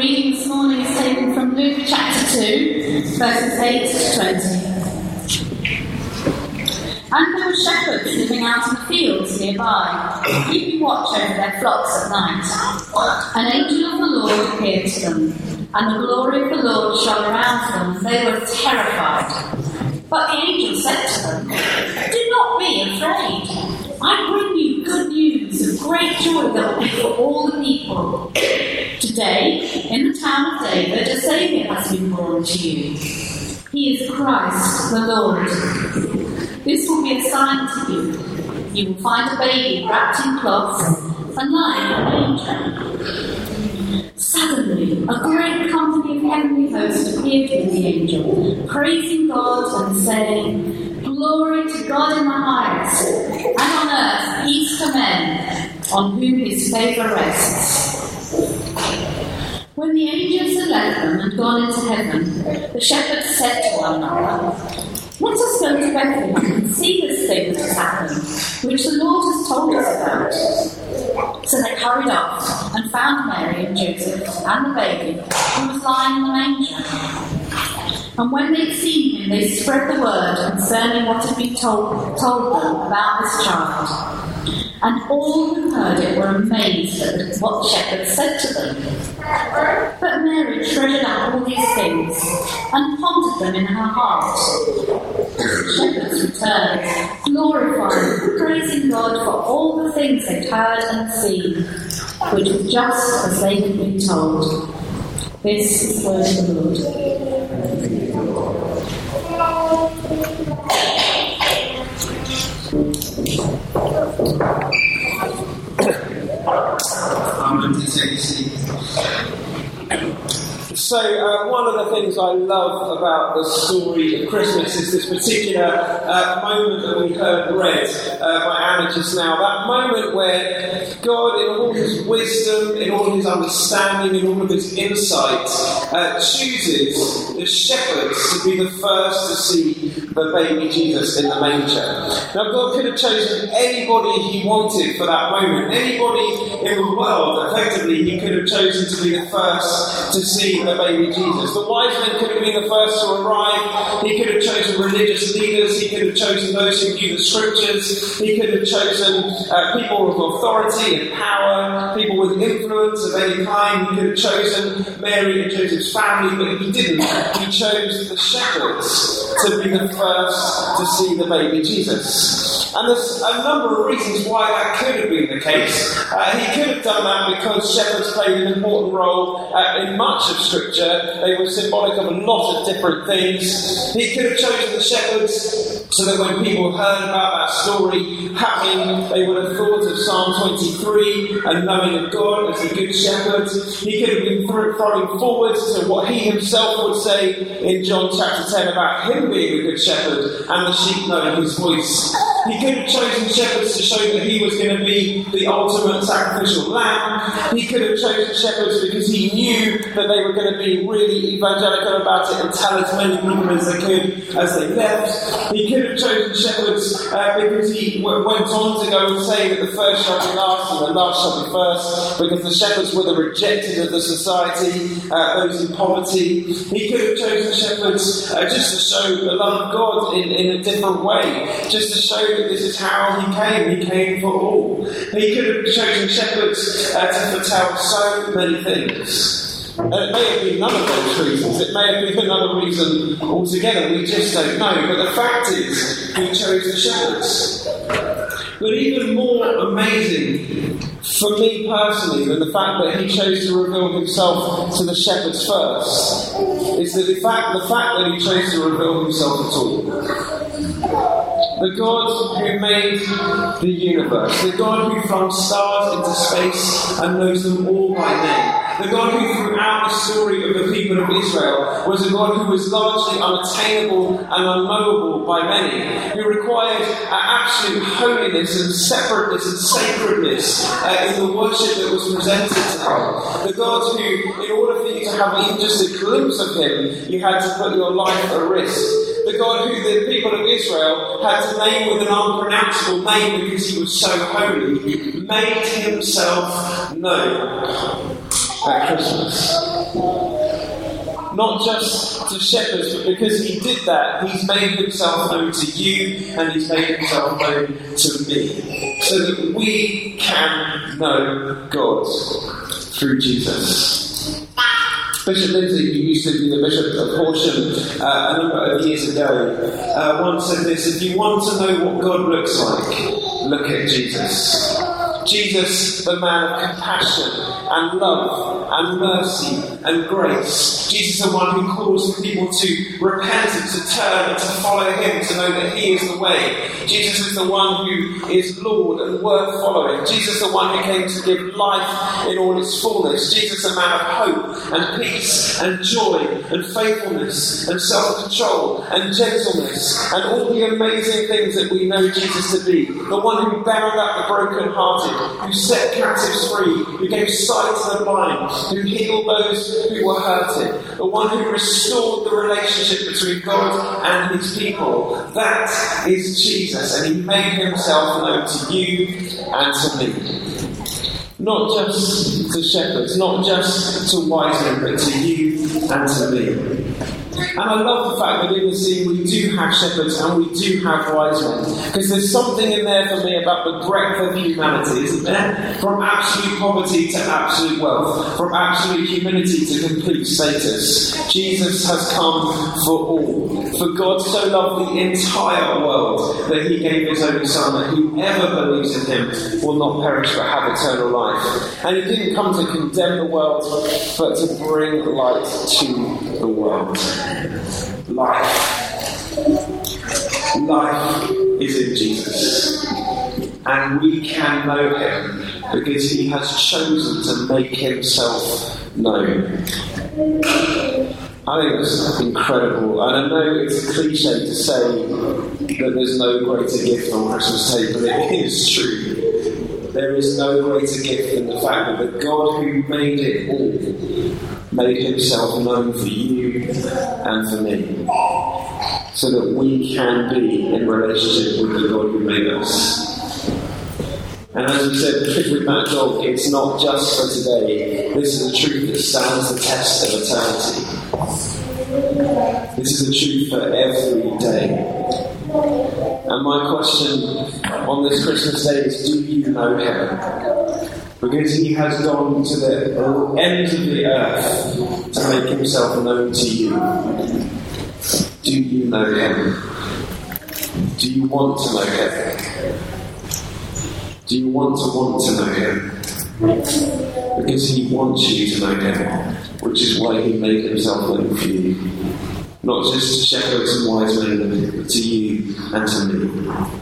reading this morning is taken from Luke chapter 2, verses 8 to 20. And there were shepherds living out in the fields nearby, keeping watch over their flocks at night. An angel of the Lord appeared to them, and the glory of the Lord shone around them, and they were terrified. But the angel said to them, Do not be afraid. I bring you good news of great joy that will be for all the people. Today, in the town of David, a Saviour has been born to you. He is Christ the Lord. This will be a sign to you. You will find a baby wrapped in cloths and lying in a manger. Suddenly, a great company of heavenly hosts appeared with the angel, praising God and saying, Glory to God in the highest, and on earth peace to men on whom his favour rests. When the angels had left them and gone into heaven, the shepherds said to one another, Let us go to Bethlehem and see this thing that has happened, which the Lord has told us about. So they hurried off and found Mary and Joseph and the baby, who was lying in the manger. And when they'd seen him, they spread the word concerning what had been told, told them about this child. And all who heard it were amazed at what the shepherds said to them. But Mary treasured up all these things and pondered them in her heart. The shepherds returned, glorifying, praising God for all the things they'd heard and seen, which was just as they had been told. This is the word of the Lord. consegue seguir. So, uh, one of the things I love about the story of Christmas is this particular uh, moment that we heard read uh, by Anna just now. That moment where God, in all his wisdom, in all his understanding, in all of his insight, uh, chooses the shepherds to be the first to see the baby Jesus in the manger. Now, God could have chosen anybody he wanted for that moment. Anybody in the world, effectively, he could have chosen to be the first to see the baby Jesus. The wise men could have been the first to arrive. He could have chosen religious leaders. He could have chosen those who knew the scriptures. He could have chosen uh, people with authority and power, people with influence of any kind. He could have chosen Mary and Joseph's family, but he didn't. He chose the shepherds to be the first to see the baby Jesus. And there's a number of reasons why that could have been the case. Uh, he could have done that because shepherds played an important role uh, in much of Scripture. They were symbolic of a lot of different things. He could have chosen the shepherds so that when people heard about that story happening, they would have thought of Psalm 23 and knowing of God as the Good Shepherd. He could have been throwing forward to what he himself would say in John chapter 10 about him being a Good Shepherd and the sheep knowing his voice. He could have chosen shepherds to show that he was going to be the ultimate sacrificial lamb. He could have chosen shepherds because he knew that they were going to be really evangelical about it and tell as many people as they could as they left. He could have chosen shepherds uh, because he w- went on to go and say that the first shall be last and the last shall be first, because the shepherds were the rejected of the society, uh, those in poverty. He could have chosen shepherds uh, just to show the love of God in, in a different way, just to show this is how he came. He came for all. He could have chosen shepherds uh, to foretell so many things. It may have been none of those reasons. It may have been another reason altogether. We just don't know. But the fact is, he chose the shepherds. But even more amazing for me personally than the fact that he chose to reveal himself to the shepherds first is that the fact, the fact that he chose to reveal himself at all. The God who made the universe, the God who flung stars into space and knows them all by name, the God who throughout the story of the people of Israel was a God who was largely unattainable and unknowable by many, who required absolute holiness and separateness and sacredness uh, in the worship that was presented to him. The God who, in order for you to have even just a glimpse of him, you had to put your life at risk. The God who the people of Israel had to name with an unpronounceable name because he was so holy, made himself known at Christmas. Not just to shepherds, but because he did that, he's made himself known to you and he's made himself known to me. So that we can know God through Jesus. Bishop Lindsay, who used to be the Bishop of Horsham uh, a number of years ago, uh, once said this if you want to know what God looks like, look at Jesus. Jesus, the man of compassion and love and mercy and grace. Jesus, the one who calls people to repent and to turn and to follow him, to know that he is the way. Jesus is the one who is Lord and worth following. Jesus, the one who came to give life in all its fullness. Jesus, a man of hope and peace and joy and faithfulness and self control and gentleness and all the amazing things that we know Jesus to be. The one who bound up the who set captives free, who gave sight to the blind, who healed those who were hurting, the one who restored the relationship between God and his people. That is Jesus, and he made himself known to you and to me. Not just to shepherds, not just to wise men, but to you and to me. And I love the fact that in the scene we do have shepherds and we do have wise men. Because there's something in there for me about the breadth of humanity, isn't there? From absolute poverty to absolute wealth, from absolute humility to complete status. Jesus has come for all. For God so loved the entire world that he gave his only Son, that whoever believes in him will not perish but have eternal life. And he didn't come to condemn the world, but to bring light to the world. Life. Life is in Jesus. And we can know him because he has chosen to make himself known. I think it's incredible. And I know it's a cliche to say that there's no greater gift on Christmas Day, but it is true. There is no greater gift than the fact that the God who made it all made himself known for you and for me. So that we can be in relationship with the God who made us. And as we said, with Matt Dog, it's not just for today. This is a truth that stands the test of eternity. This is a truth for every day. And my question on this Christmas day is do you know him? Because he has gone to the ends of the earth to make himself known to you. Do you know him? Do you want to know him? Do you want to want to know him? Because he wants you to know him, which is why he made himself known for you. Not just to shepherds and wise men, but to you and to me.